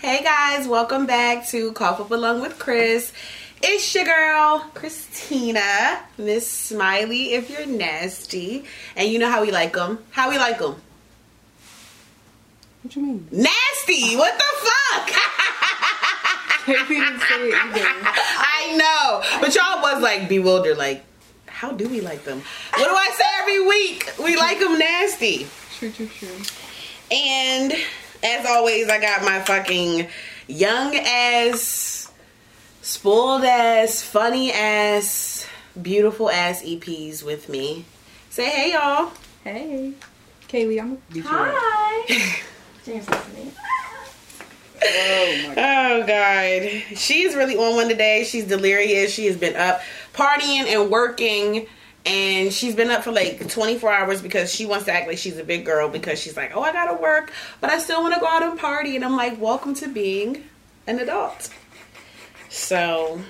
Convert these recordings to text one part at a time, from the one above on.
Hey guys, welcome back to Cough Up Along with Chris. It's your girl, Christina, Miss Smiley if you're nasty. And you know how we like them. How we like them? What you mean? Nasty! What the fuck? Can't even say it either. I know. But y'all was like bewildered, like, how do we like them? What do I say every week? We like them nasty. True, true, true. And as always, I got my fucking young ass, spoiled ass, funny ass, beautiful ass EPs with me. Say hey, y'all. Hey. Kaylee, I'm gonna beat you up. Hi. James listening. Oh my god. Oh God, she's really on one today. She's delirious. She has been up partying and working, and she's been up for like 24 hours because she wants to act like she's a big girl because she's like, oh, I gotta work, but I still want to go out and party. And I'm like, welcome to being an adult. So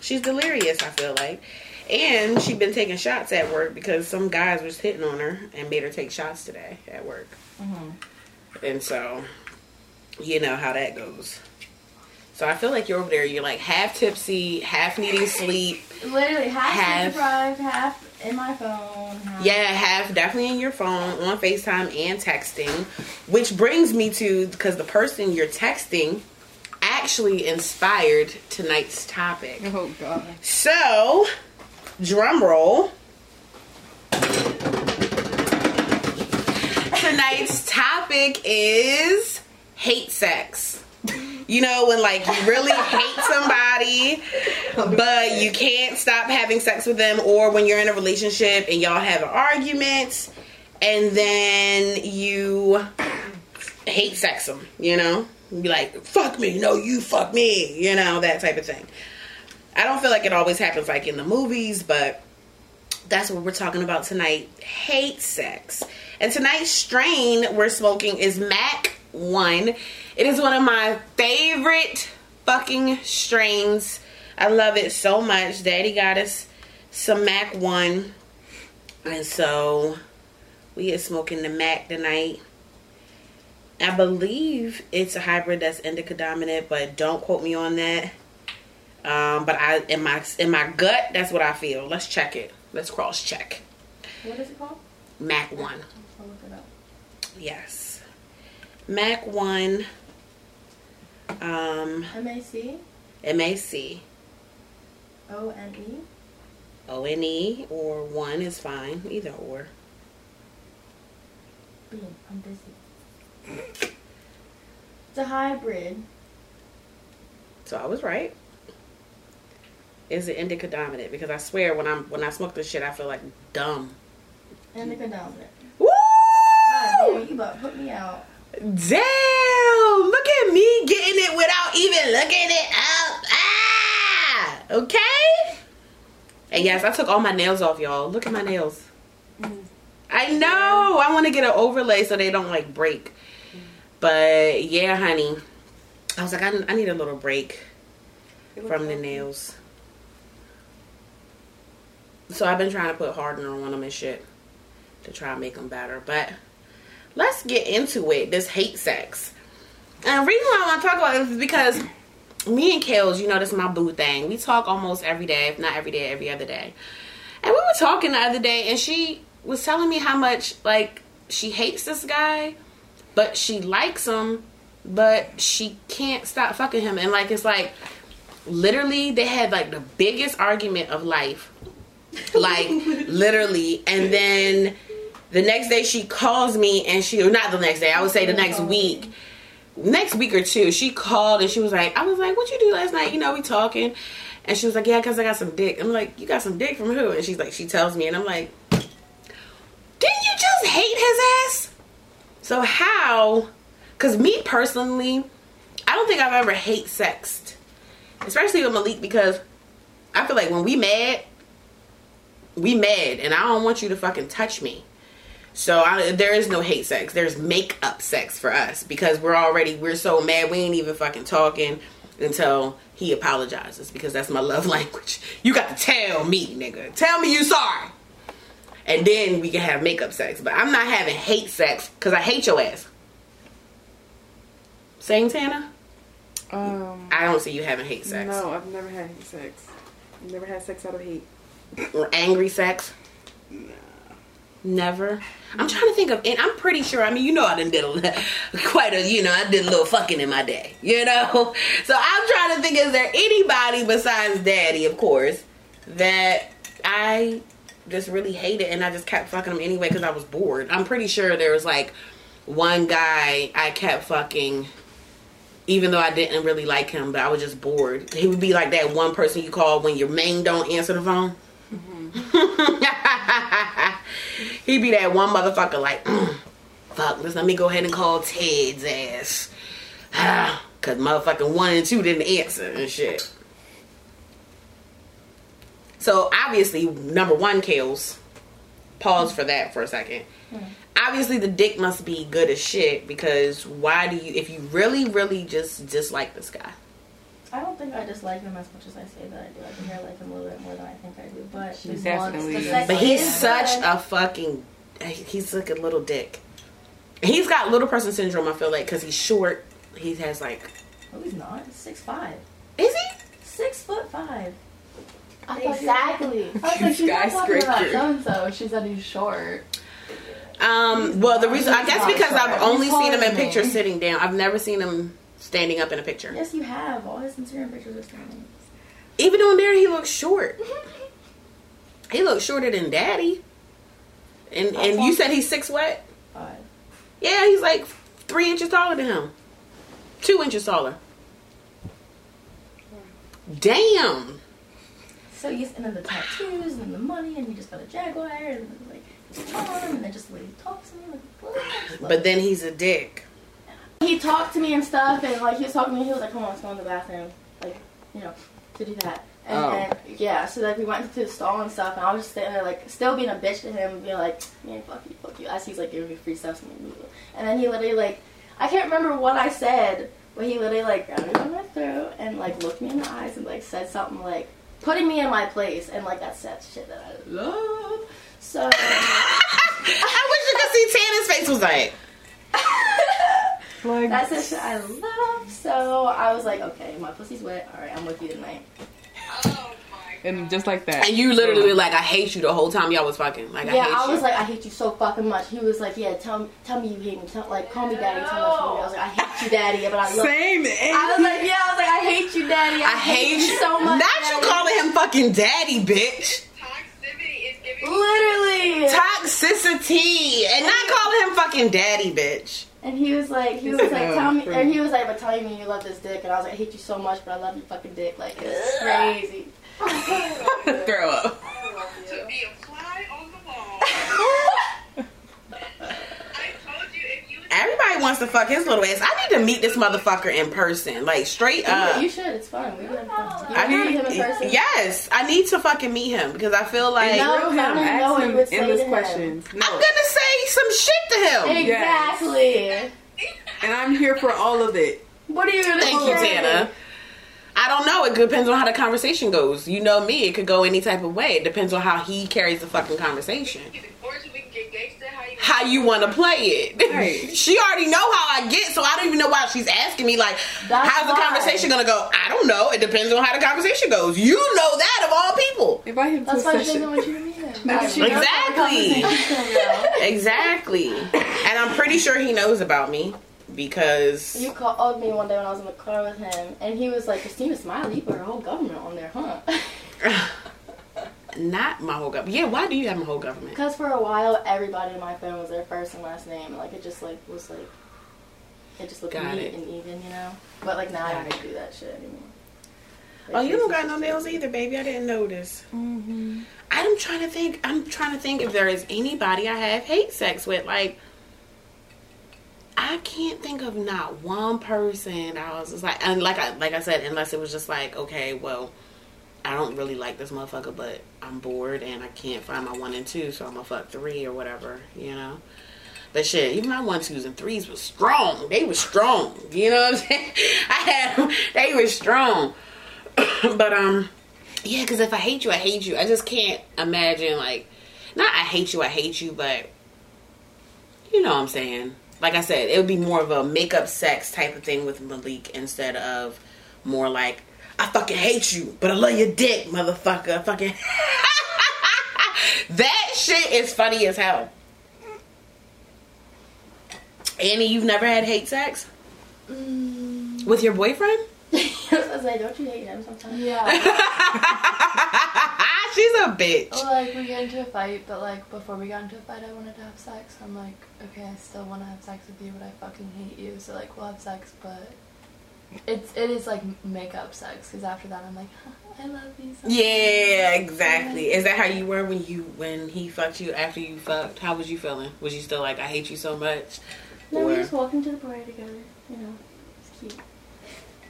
she's delirious. I feel like. And she's been taking shots at work because some guys was hitting on her and made her take shots today at work. Mm-hmm. And so, you know how that goes. So I feel like you're over there. You're like half tipsy, half needing sleep. Literally half, Half. half. deprived, half in my phone. Yeah, half definitely in your phone, on FaceTime and texting. Which brings me to because the person you're texting actually inspired tonight's topic. Oh god. So, drum roll. Tonight's topic is hate sex. You know, when like you really hate somebody, but you can't stop having sex with them, or when you're in a relationship and y'all have an argument, and then you hate sex them, you know? Be like, fuck me, no, you fuck me, you know, that type of thing. I don't feel like it always happens like in the movies, but that's what we're talking about tonight. Hate sex. And tonight's strain we're smoking is Mac 1. It is one of my favorite fucking strains. I love it so much. Daddy got us some Mac 1. And so we are smoking the Mac tonight. I believe it's a hybrid that's indica dominant, but don't quote me on that. Um, but I in my in my gut, that's what I feel. Let's check it. Let's cross check. What is it called? Mac one. I'll look it up. Yes. Mac one. Um M A C M A C O N E. O N E or one is fine. Either or. Bean. I'm busy. It's a hybrid. So I was right. Is it indica dominant? Because I swear when I'm when I smoke this shit I feel like dumb. Indica dominant. Woo! God damn, you about put me out. Damn! Me getting it without even looking it up. Ah! Okay? And yes, I took all my nails off, y'all. Look at my nails. I know. I want to get an overlay so they don't like break. But yeah, honey. I was like, I, I need a little break from the nails. So I've been trying to put hardener on them and shit to try and make them better. But let's get into it. This hate sex. And the reason why I want to talk about this is because me and Kales, you know, this is my boo thing. We talk almost every day, if not every day, every other day. And we were talking the other day, and she was telling me how much like she hates this guy, but she likes him, but she can't stop fucking him. And like it's like literally they had like the biggest argument of life. Like literally. And then the next day she calls me and she or not the next day, I would say the next oh. week. Next week or two, she called and she was like, I was like, What you do last night? You know, we talking. And she was like, Yeah, because I got some dick. I'm like, You got some dick from who? And she's like, She tells me, and I'm like, Didn't you just hate his ass? So how? Because me personally, I don't think I've ever hate sexed, especially with Malik because I feel like when we mad, we mad, and I don't want you to fucking touch me. So I, there is no hate sex. There's make up sex for us because we're already we're so mad we ain't even fucking talking until he apologizes because that's my love language. You got to tell me, nigga. Tell me you sorry. And then we can have makeup sex. But I'm not having hate sex because I hate your ass. Saying Tana? Um, I don't see you having hate sex no, I've never had hate sex. I've never had sex out of hate. or angry sex. Never. I'm trying to think of, and I'm pretty sure. I mean, you know, I done did a, quite a, you know, I did a little fucking in my day, you know. So I'm trying to think: is there anybody besides Daddy, of course, that I just really hated, and I just kept fucking him anyway because I was bored. I'm pretty sure there was like one guy I kept fucking. Even though I didn't really like him, but I was just bored. He would be like that one person you call when your main don't answer the phone. He'd be that one motherfucker like, "Mm, fuck, let's let me go ahead and call Ted's ass. Cause motherfucking one and two didn't answer and shit. So obviously, number one kills. Pause for that for a second. Obviously, the dick must be good as shit because why do you, if you really, really just dislike this guy? I don't think I dislike him as much as I say that I do. I think I like him a little bit more than I think I do. But She his definitely looks- the sex But he's such good. a fucking. He's like a little dick. He's got little person syndrome. I feel like because he's short. He has like. No, he's not. He's six five. Is he? Six foot five. I Exactly. I was like, she's not talking about so and so. She said he's short. Um. Well, the reason I guess because I've only seen him in pictures sitting down. I've never seen him standing up in a picture. Yes, you have. All his Instagram pictures are standing. Even on there, he looks short. He looks shorter than Daddy. And and you said he's six what? Five. Yeah, he's like three inches taller than him. Two inches taller. Damn. So he's into the tattoos and the money, and he just got a Jaguar, and like and then just the way he talks to me, like, what? Just love But then he's a dick. He talked to me and stuff, and like he was talking to me, he was like, "Come on, let's go in the bathroom," like you know, to do that. And, Oh. and yeah, so like we went into the stall and stuff, and I was just sitting there like still being a bitch to him, being like, "Man, fuck you, fuck you," as he's like giving me free stuff. And, and then he literally like, I can't remember what I said, but he literally like grabbed me by my throat and like looked me in the eyes and like said something like putting me in my place, and like that's that shit that I love. So. I wish you could see Tana's face was like. Like, That's the shit I love. So I was like, okay, my pussy's wet. All right, I'm with you tonight. Oh and just like that. And you literally like, I hate you the whole time y'all was fucking. Like, yeah, I hate I, you. was like, I hate you so fucking much. He was like, yeah, tell me, tell me you hate me. Tell, like, call me daddy. Tell me how you feel. I was like, I hate you, daddy, but I love. Same. I was like, yeah, I was like, I hate you, daddy. I, I hate you so much. Not you calling him fucking daddy, bitch. Toxicity is giving Literally. Toxicity, and not calling him fucking daddy, bitch. And he was like, he was like, tell me, and he was like, but tell me you love this dick. And I was like, I hate you so much, but I love your fucking dick. Like, it's crazy. Throw up. to be a fly on the wall. I told you if you Everybody wants to fuck his little ass. I need to meet this motherfucker in person, like straight up. you should. It's fun. We would have fun. You I need to meet him in person? yes, I need to fucking meet him because I feel like No. Grill him. I know Ask him would say endless to him. questions. I'm gonna say some shit to him. Exactly. And I'm here for all of it. What are you gonna Thank you, say? Tana. I don't know. It depends on how the conversation goes. You know me. It could go any type of way. It depends on how he carries the fucking conversation. or we can get gangster, how you want to play it. Right. she already know how I get, so I don't even know why she's asking me. Like, That's how's the why. conversation gonna go? I don't know. It depends on how the conversation goes. You know that of all people. Invite him That's a why she doesn't want you to meet him. That's She knows how the Exactly. conversation's gonna go. Exactly. And I'm pretty sure he knows about me because You called me one day when I was in the car with him, and he was like, "Christina Smiley, you put her whole government on there, huh?" not my whole government. Yeah, why do you have my whole government? Because for a while, everybody in my phone was their first and last name, like it just like was like it just looked Got neat it. and even, you know. But like now I don't do that shit anymore. Like, Oh, you don't got no nails either, baby. I didn't notice. Mm-hmm. I'm trying to think. I'm trying to think if there is anybody I have hate sex with. Like, I can't think of not one person. I was just like, and like I like I said, unless it was just like, okay, well, I don't really like this motherfucker, but I'm bored and I can't find my one and two, so I'm gonna fuck three or whatever, you know. But shit, even my one, twos, and threes was strong. They were strong. You know what I'm saying? I had them. They were strong. but um, yeah, because if I hate you, I hate you. I just can't imagine like, not I hate you, I hate you, but you know what I'm saying. like I said, it would be more of a makeup sex type of thing with Malik instead of more like I fucking hate you, but I love your dick, motherfucker. Fucking that shit is funny as hell. Annie, you've never had hate sex Mm. with your boyfriend? I was like, don't you hate him sometimes? Yeah. She's a bitch. Or like we get into a fight, but like before we got into a fight, I wanted to have sex. I'm like, okay, I still want to have sex with you, but I fucking hate you. So like we'll have sex, but it's it is like makeup sex because after that I'm like, I love you. So much." Yeah, exactly. Is that how you were when you when he fucked you after you fucked? How was you feeling? Was you still like I hate you so much? No, we just walking to the parade together. You know, it's cute.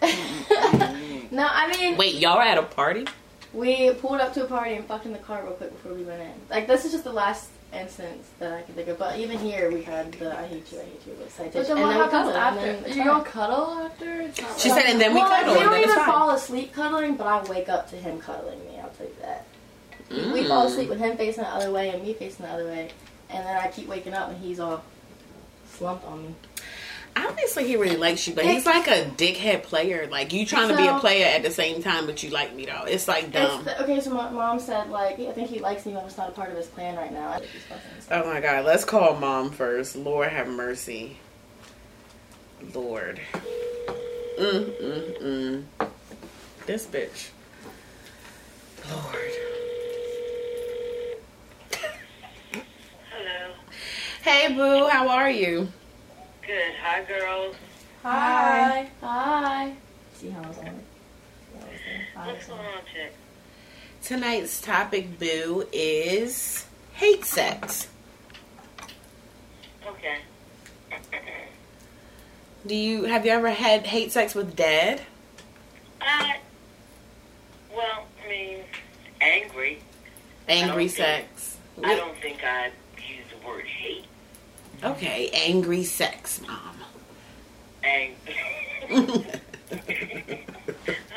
Mm-hmm. no, I mean, Wait, y'all were at a party? we pulled up to a party and fucked in the car real quick before we went in. Like this is just the last instance that I can think of. But even here, we had the "I hate you, I hate you" with But citation, then what and then we happens cuddled, after? then You fine. don't cuddle after? It's not She like- said, and then we well, like, cuddled. we don't even fall asleep cuddling, but I wake up to him cuddling me. I'll tell you that. We Mm. fall asleep with him facing the other way and me facing the other way, and then I keep waking up and he's all slumped on me. Obviously, he really likes you, but he's like a dickhead player. Like you trying to be a player at the same time, but you like me though. It's like dumb. It's the, okay, so my mom said like I think he likes me, but it's not a part of his plan right now. I think he's fucking Oh my god, let's call mom first. Lord have mercy. Lord. Mm, mm, mm. This bitch. Lord. Hello. Hey, boo, how are you? Good. Hi, girls. Hi. Hi. See how I was on it? See how I was there? Hi. What's going on, chick? Tonight's topic, boo, is hate sex. Okay. Do you have you ever had hate sex with dad? Uh, well, I mean, angry. Angry I don't sex. I don't think I'd use the word hate. Okay, angry sex, mom. Ang- I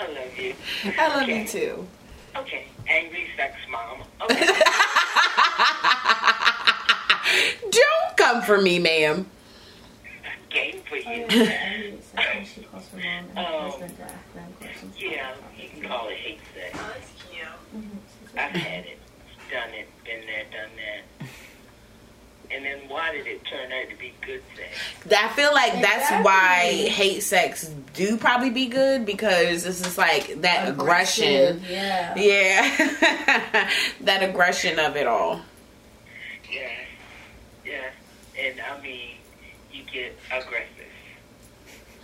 love you. I love Okay. you too. Okay, angry sex mom. Okay. Don't come for me, ma'am. Game for Oh, you. yeah, yeah, yeah. She calls her mom and her Oh. to ask them questions. Yeah, you can call it hate sex. Mhm. I've had it, done it, been there, done that. And then why did it turn out to be good sex? I feel like that's why hate sex do probably be good because it's just like that aggression. Yeah. Yeah, that aggression of it all. Yeah, yeah. And I mean, you get aggressive.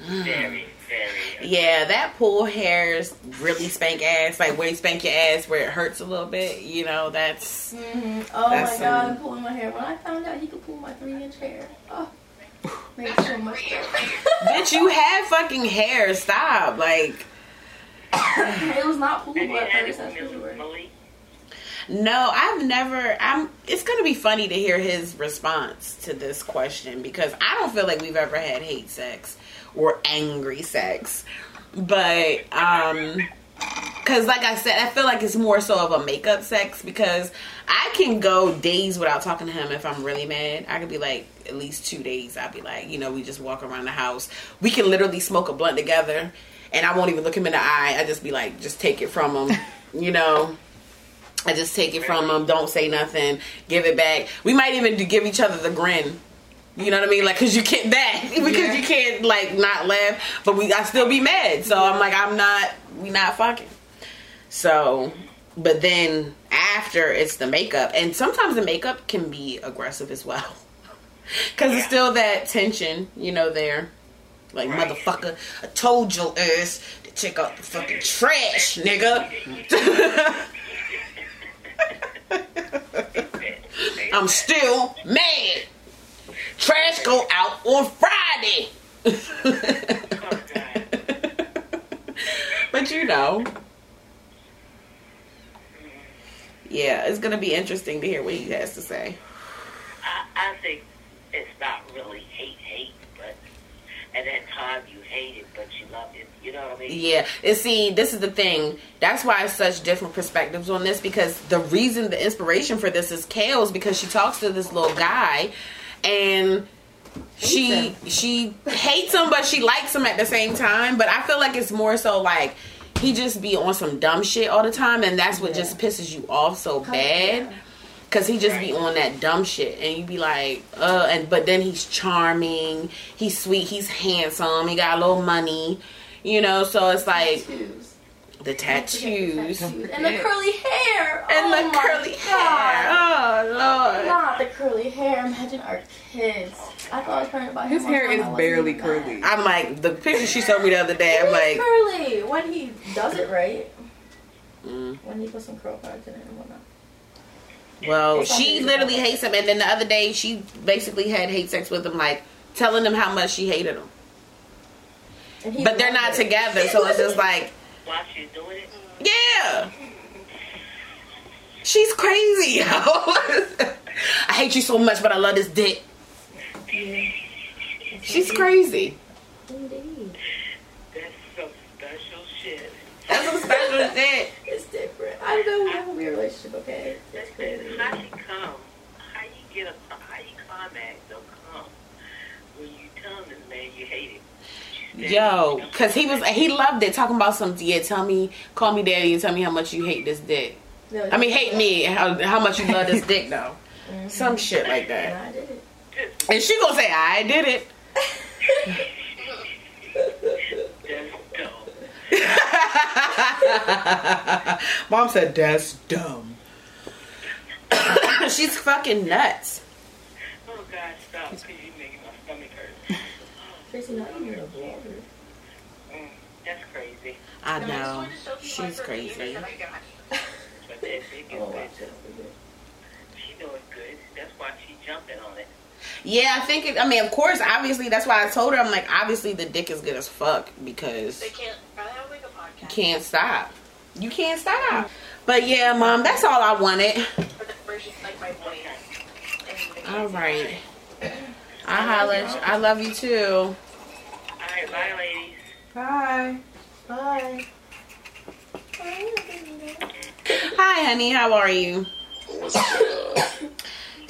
Mm. Very, very. Yeah, that pull hairs really spank ass. Like where you spank your ass where it hurts a little bit. You know, that's hmm Oh That's my god, some- I'm pulling my hair. When I found out he could pull my three inch hair, oh, made so much better. bitch. You have fucking hair. Stop. Like it was not pulled And you at had first, that's for sure. No, I've never. I'm. It's gonna be funny to hear his response to this question because I don't feel like we've ever had hate sex or angry sex, but um, because like I said, I feel like it's more so of a makeup sex because I can go days without talking to him if I'm really mad. I could be like at least two days. I'd be like, you know, we just walk around the house. We can literally smoke a blunt together, and I won't even look him in the eye. I just be like, just take it from him, you know. I just take it from him. Don't say nothing. Give it back. We might even give each other the grin. You know what I mean? Like, cause you can't that because you can't like not laugh, but we I still be mad. So I'm like, I'm not. We not fucking. So, but then after it's the makeup, and sometimes the makeup can be aggressive as well, cause it's still that tension, you know, there. Like Right. motherfucker, I told your ass to check out the fucking trash, nigga. I'm still mad. Trash go out on Friday. Oh, but you know. Yeah, it's gonna be interesting to hear what he has to say. I, I think it's not really hate, hate, but at that time you hate it, but you love it. You know what I mean? Yeah, and see, this is the thing. That's why it's such different perspectives on this because the reason, the inspiration for this is Kale's because she talks to this little guy, and she she hates him, but she likes him at the same time. But I feel like it's more so like he just be on some dumb shit all the time, and that's what just pisses you off so bad. Cause he just be on that dumb shit, and you be like, uh, and but then he's charming, he's sweet, he's handsome, he got a little money, you know. So it's like. The tattoos and the curly hair. and oh the my curly God. hair. Oh lord. Not the curly hair. Imagine our kids. I thought I was trying to buy His hair is barely curly. mad. I'm like the picture she showed me the other day. I'm like, curly when he does it right. mm. When he puts some curl products in it and whatnot. well, she literally hates him, and then the other day she basically had hate sex with him, like telling him how much she hated him. But they're not it. together, so it's just like, While she's doing it, yeah. She's crazy. yo. I hate you so much, but I love this dick. Yeah. She's crazy. Indeed. that's some special shit. That's some special shit. It's different. I don't know we have a weird relationship, okay? That's And crazy. how you come? How you get a? How you climax or come when you tell this man you hate him? Yo, cause he was he loved it talking about some yeah. Tell me, call me daddy, and tell me how much you hate this dick. No, I mean, hate me. How, how much you love this dick though? Mhm. Some shit like And that. I did it. And she gonna say I did it. That's dumb. Mom said that's dumb. She's fucking nuts. Oh God, stop! Cause you making my stomach hurt. Tracy, not even a vlogger. She jumping on it. Yeah, I think. It, I mean, of course, obviously, that's why I told her. I'm like, obviously, the dick is good as fuck because they can't. I have like a podcast. you can't stop. You can't stop. Mm-hmm. But yeah, mom, that's all I wanted. For the version like my voice. And All right. I holla. I love you too. All right, bye, ladies. Bye. Bye. Hi, honey. How are you?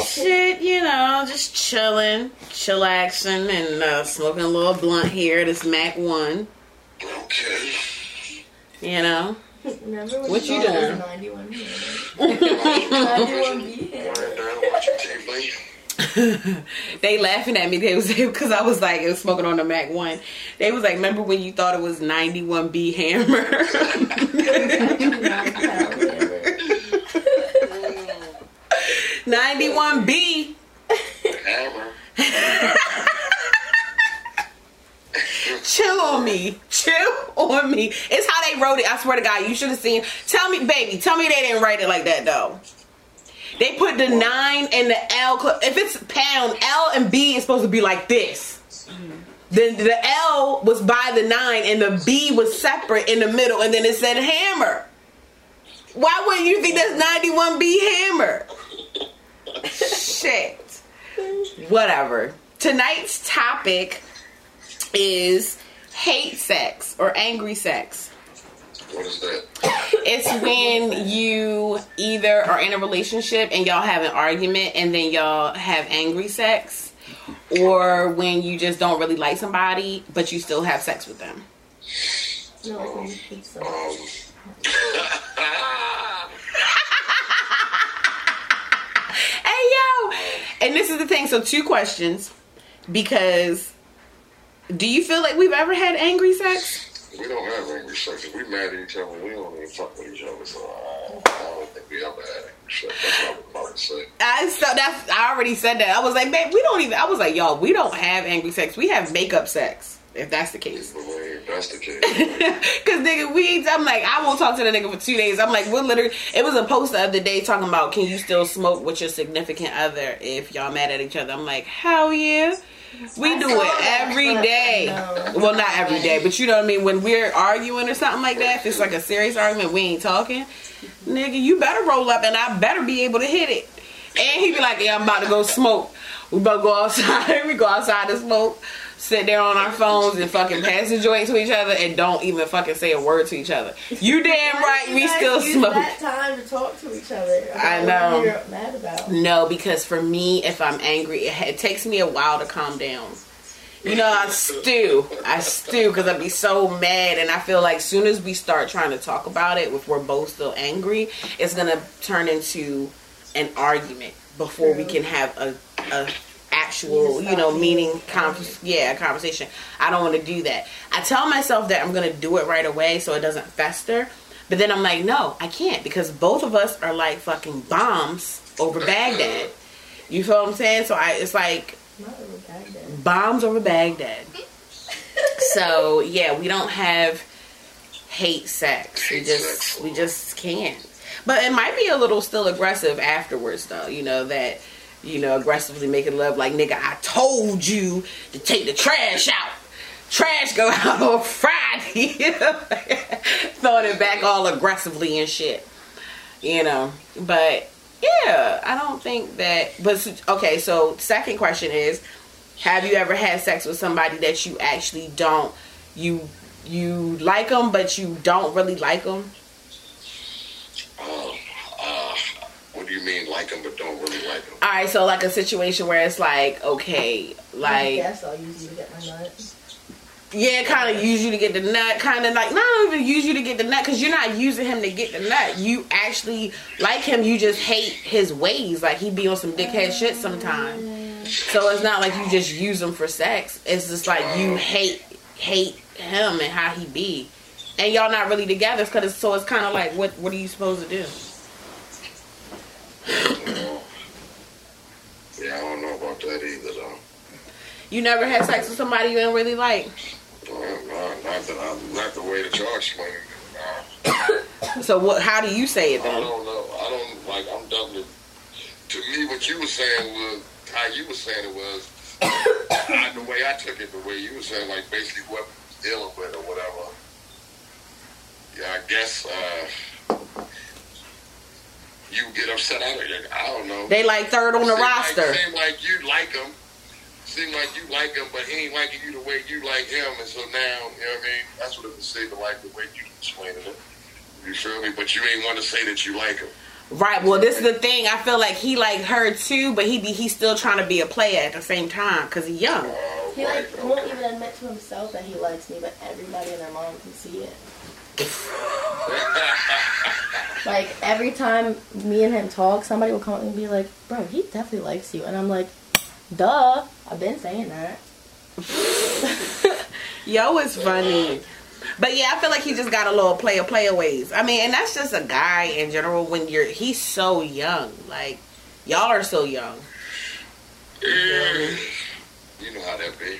Shit, you know, just chilling, chillaxing, and uh, smoking a little blunt here. This Mac One. Okay. You know. Remember What you thought it doing? was 91 here? 91 B here. Lying down watching TV. they laughing at me. They was because I was like, it was smoking on the Mac One. They was like, remember when you thought it was 91B Hammer? Actually, nine pounds, whatever. 91B. Hammer. Chill on me. Chill on me. It's how they wrote it. I swear to God, you should have seen. Tell me, baby. Tell me they didn't write it like that though. They put the nine and the L. If it's pound, L and B is supposed to be like this. Then the L was by the nine and the B was separate in the middle, and then it said hammer. Why wouldn't you think that's 91B hammer? Shit. Whatever. Tonight's topic is hate sex or angry sex. What is that? It's when you either are in a relationship and y'all have an argument and then y'all have angry sex, or when you just don't really like somebody but you still have sex with them. No, like when you pizza. Um. Hey yo! And this is the thing. So two questions, because do you feel like we've ever had angry sex? We don't have angry sex. If we mad at each other, we don't even fuck with each other. So uh, I don't think we ever had angry sex. That's what I was about to say. I so that's I already said that. I was like, babe, we don't even. I was like, y'all, we don't have angry sex. We have makeup sex. If that's the case. When that's the case, Cause nigga, we I'm like, I won't talk to the nigga for two days. I'm like, we're literally it was a post the other day talking about can you still smoke with your significant other if y'all mad at each other. I'm like, hell yeah. We do it every day. Well, not every day, but you know what I mean. When we're arguing or something like that, if it's like a serious argument, we ain't talking. Nigga, you better roll up, and I better be able to hit it. And he be like, "Yeah, I'm about to go smoke. We about to go outside. we go outside to smoke." Sit there on our phones and fucking pass the joint to each other and don't even fucking say a word to each other. You damn right, we still smoke. that time to talk to each other. I what know. You're mad about. No, because for me, if I'm angry, it, it takes me a while to calm down. You know, I stew. I stew because I'd be so mad, and I feel like soon as we start trying to talk about it, if we're both still angry, it's gonna turn into an argument before we can have a, a actual, you know, meaning, convers- yeah, conversation. I don't want to do that. I tell myself that I'm gonna do it right away so it doesn't fester, but then I'm like, no, I can't because both of us are like fucking bombs over Baghdad. You feel what I'm saying? So I, it's like over bombs over Baghdad. so yeah, we don't have hate sex. We just sex. we just can't. But it might be a little still aggressive afterwards though, you know, that you know, aggressively making love like nigga, I told you to take the trash out. Trash go out on Friday. Throwing it back all aggressively and shit. You know. But yeah, I don't think that but okay, so second question is have you ever had sex with somebody that you actually don't you you like them but you don't really like them? Uh, uh, what do you mean like them but don't really like them? All right, so like a situation where it's like okay, I like guess I'll use you to get my nut. yeah, kind of use you to get the nut, kind of like not even use you to get the nut because you're not using him to get the nut. You actually like him, you just hate his ways. Like he be on some dickhead shit sometimes. So it's not like you just use him for sex. It's just like you oh. hate hate him and how he be, and y'all not really together. Cause it's, so it's kind of like what what are you supposed to do? Yeah, I don't know about that either though. You never had sex with somebody you didn't really like. Well, no, not I, not the way that y'all explain it. No. So what? How do you say it then? I don't know. I don't like. I'm with. To me, what you were saying was how you were saying it was. I, the way I took it, the way you were saying, like basically what we was dealing with or whatever. Yeah, I guess uh, you get upset. I don't, I don't know. They like third on the Seem roster. Like, seem like you like him. Seem like you like him, but he ain't liking you the way you like him. And so now, you know what I mean? That's what it would say to like the way you explaining it. You feel me? But you ain't want to say that you like him. Right. Well, this is the thing. I feel like he like her too, but he be he's still trying to be a player at the same time because he's young. Oh, He right, like won't okay. even admit to himself that he likes me, but everybody and their mom can see it. Like every time me and him talk, somebody will come up and be like, "Bro, he definitely likes you," and I'm like, "Duh, I've been saying that." Yo, it's funny. But yeah, I feel like he just got a little player player ways. I mean, and that's just a guy in general when you're he's so young. Like y'all are so young. Yeah. You know how that be.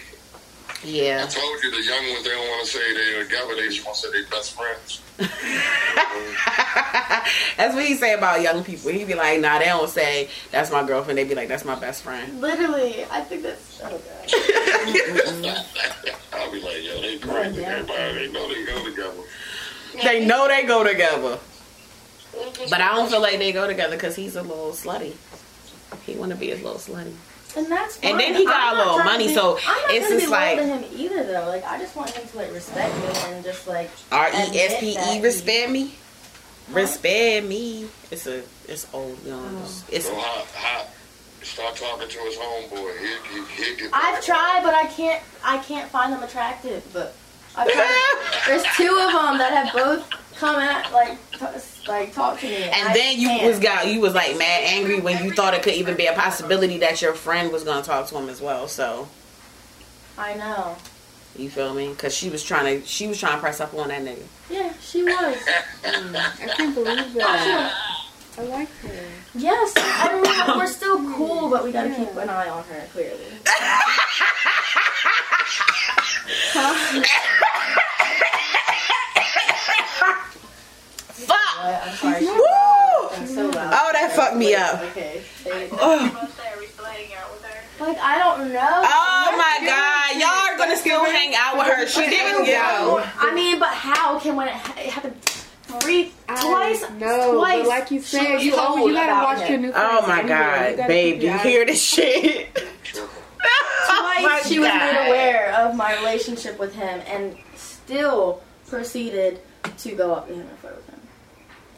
I told you the young ones, they don't want to say they're together. Uh, they just want to say they're best friends. that's what he say about young people. He be like, nah, they don't say that's my girlfriend. They be like, that's my best friend. Literally, I think that's oh god. I'll be like, yo, they crazy. Everybody, they know they go together. They know they go together. But I don't feel like they go together because he's a little slutty. He want to be a little slutty. And that's fine. And then he got I'm a little trying to money, be- so I'm not it's gonna just be loyal like- to him either though. Like I just want him to like respect me and just like R e s p e admit P that he- respect me. Respect me. It's a it's old, you know. Oh. It's, it's So how, how, start talking to his homeboy. He'll, he'll, he'll get I've tried, but I can't. I can't find them attractive. But I've tried. There's two of them that have both come at like t- like talk to me, and I then you can't. was got you was like mad angry when you thought it could even be a possibility that your friend was gonna talk to him as well. So I know. you feel me? Because she was trying to she was trying to press up on that nigga. Yeah, she was. Mm, I can't believe that. Oh, I like her. yes, I mean we're still cool, but we gotta keep an eye on her. Clearly. Fuck. What? I'm sorry. She's Woo! so loud. Oh, that fucked me up. Okay. Oh, Are we still hanging out with her? Like I don't know. oh my god, y'all are gonna still hang out with her. She didn't go. I mean, but how can when it, it happened three twice? No, twice. but like you she said, was you told you gotta watch him. your new. Oh my anyway. You god, gotta babe, do you hear this shit? Twice. Oh my she was God. made aware of my relationship with him and still proceeded to go up to him and flirt with him.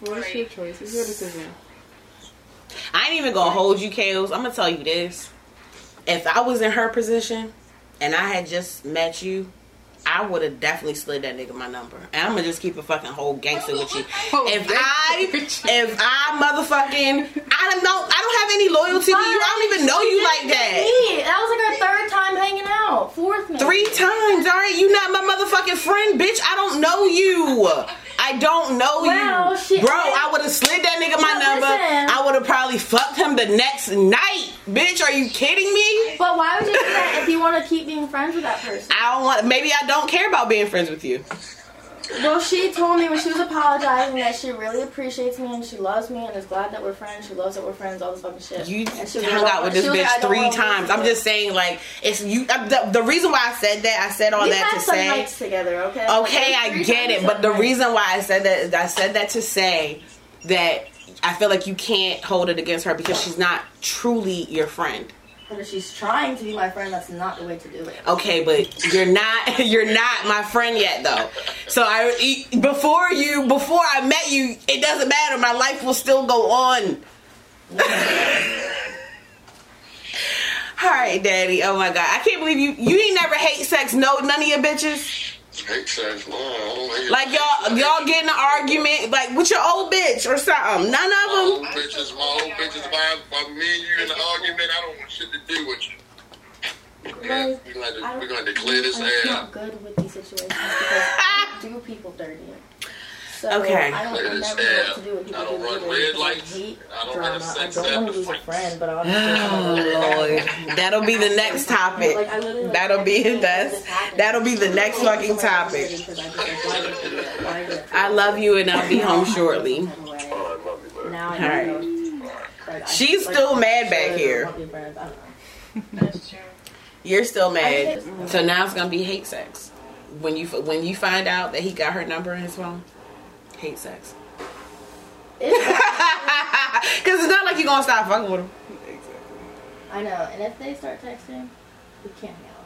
Well, it's your choice. It's your decision. I ain't even gonna hold you, Kales. I'm gonna tell you this. If I was in her position and I had just met you, I would have definitely slid that nigga my number. And I'm gonna just keep a fucking whole gangster with you. If I, if I motherfucking, I don't know, I don't have any loyalty to you. I don't even know you like that. Me, that was like our third time hanging out. Fourth, maybe. Three times, all right. You not my motherfucking friend, bitch. I don't know you. I don't know Well, you, shit. bro. I would have slid that nigga my number. listen. I would have probably fucked him the next night, bitch. Are you kidding me? But why would you do that if you want to keep being friends with that person? I don't want. Maybe I don't care about being friends with you. Well, she told me when she was apologizing that she really appreciates me and she loves me and is glad that we're friends. She loves that we're friends. All this fucking shit. You hung out with this was like, bitch three times. I'm just saying, like, it's you. uh, The, the reason why I said that, I said all We that had to some say. nights together, okay? Okay, Like, I get it, but the reason why I said that I said that to say that I feel like you can't hold it against her because she's not truly your friend. And if she's trying to be my friend, that's not the way to do it. Okay, but you're not you're not my friend yet though. So I before you before I met you, it doesn't matter. My life will still go on. All right, daddy. Oh my god, I can't believe you. You ain't never hate sex. No, none of your bitches. Hate sex, no, I don't hate Like y'all, y'all get in an argument like with your old bitch or something. None My of old them. bitches, my old bitches, if I, if me and you in an argument, I don't want shit to do with you. Yeah, we're gonna, we're gonna declare this I'm air. not good with these situations because I do people dirty. So Okay. I don't Clear this never know air. what to do with people I don't do run either red because I lights. hate I don't drama. I don't want to oh, lose a friend, but obviously Oh Lord, that'll be the next topic. Like, like, That'll be everything that's that happened, that'll be the next fucking topic. I just, like, why did I do that? Why did I do I love you and I'll be home shortly. Oh, I love you, man. Now I Alright. know. She's still I mad back here. want to be friends. I don't know. That's true. You're still mad. So now it's gonna be hate sex. When you when you find out that he got her number in his phone, hate sex. Cause it's not like you're gonna stop fucking with him. I know, and if they start texting, we can't hang out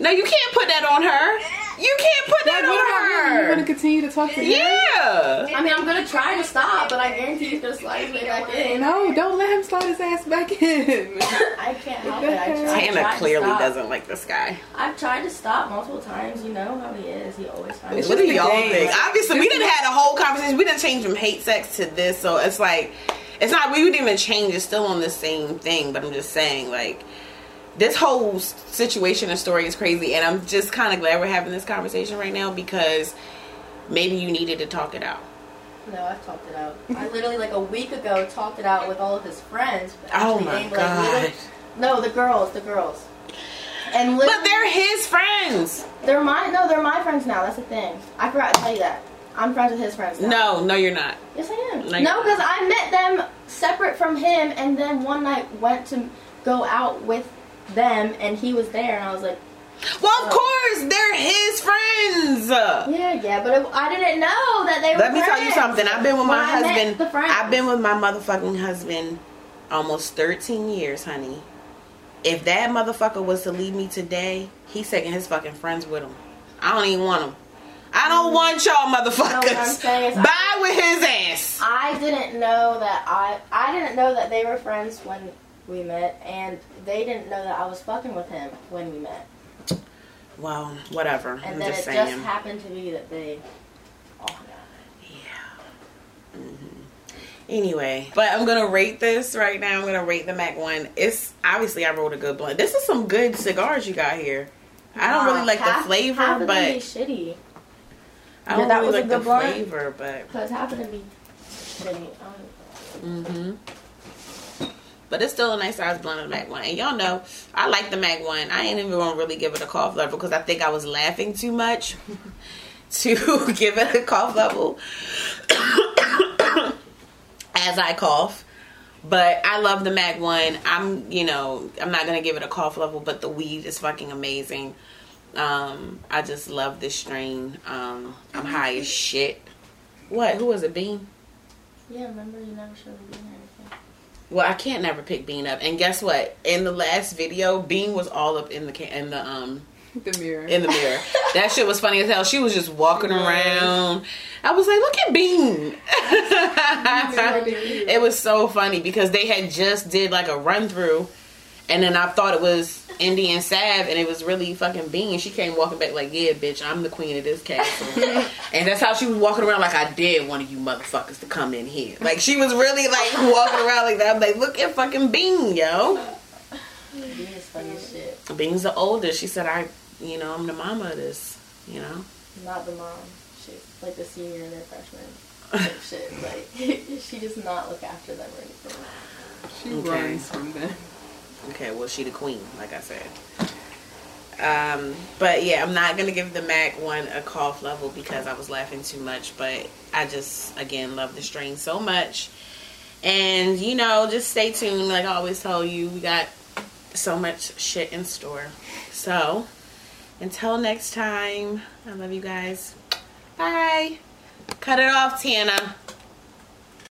No, you can't put that on her. You can't put that Like, what about him? on You're gonna continue to talk to him? Yeah. I mean, I'm gonna try to stop, but I guarantee he's gonna slide his way back in. No, don't let him slide his ass back in. I can't help it. I try, I Tana tried to clearly stop. doesn't like this guy. I've tried to stop multiple times. You know how he is. He always finds. It's What just do a y'all game. think? Obviously, we didn't had a whole conversation. We didn't change from hate sex to this, so it's like it's not. We didn't even change. It's still on the same thing. But I'm just saying, like this whole situation and story is crazy, and I'm just kind of glad we're having this conversation right now because maybe you needed to talk it out. No, I've talked it out. I literally like a week ago talked it out with all of his friends. Oh my like, god! literally- no, the girls, the girls. And But they're his friends. they're my no, they're my friends now. That's the thing. I forgot to tell you that. I'm friends with his friends now. No, no, you're not. Yes, I am. Like- no, because I met them separate from him, and then one night went to go out with them, and he was there, and I was like, Well, of oh. course, they're his friends. yeah, yeah, but it, I didn't know that they were. Let me tell you friends. something. I've been with my met husband. The friends. I've been with my motherfucking husband almost 13 years, honey. If that motherfucker was to leave me today, he's taking his fucking friends with him. I don't even want him. I don't mm. want y'all No, motherfuckers. I- Bye with his ass. I didn't know that I I didn't know that they were friends when we met, and they didn't know that I was fucking with him when we met. Well, whatever. And I'm then just it saying. just happened to be that they all hung out. Yeah. hmm Anyway, but I'm gonna rate this right now. I'm gonna rate the Mac one. It's obviously I wrote a good blunt. This is some good cigars you got here. I don't really like half- the flavor, half of them be but shitty. I don't Yeah, that really was a like the good flavor. But Because half of them be shitty. Um, hmm But it's still a nice size blend of the Mac one. And y'all know I like the Mac one. I ain't even gonna really give it a cough level because I think I was laughing too much to give it a cough level as I cough. But I love the Mac one. I'm, you know, I'm not gonna give it a cough level, but the weed is fucking amazing. Um, I just love this strain. Um, I'm high as shit. What? Who was it? Bean? yeah, remember you never showed me. Well, I can't never pick Bean up. And guess what? In the last video, Bean was all up in the ca- in the um The mirror. in the mirror. that shit was funny as hell. She was just walking around. I was like, look at Bean. it was so funny because they had just did like a run through, and then I thought it was Indian Sav, and it was really fucking Bean. She came walking back like, yeah, bitch, I'm the queen of this castle, and that's how she was walking around like I dare one of you motherfuckers to come in here. Like she was really like walking around like that. I'm like, look at fucking Bean, yo. Bean is funny shit. Bean's the oldest. She said, I, you know, I'm the mama of this. You know. Not the mom. She's like the senior and their freshman. Like shit. Like she does not look after them or anything. she Okay. runs from them. Okay, well, she the queen, like I said. Um, but yeah, I'm not gonna give the Mac one a cough level because I was laughing too much. But I just, again, love the strain so much. And you know, just stay tuned. Like I always tell you, we got so much shit in store. So until next time, I love you guys. Bye. Cut it off, Tana.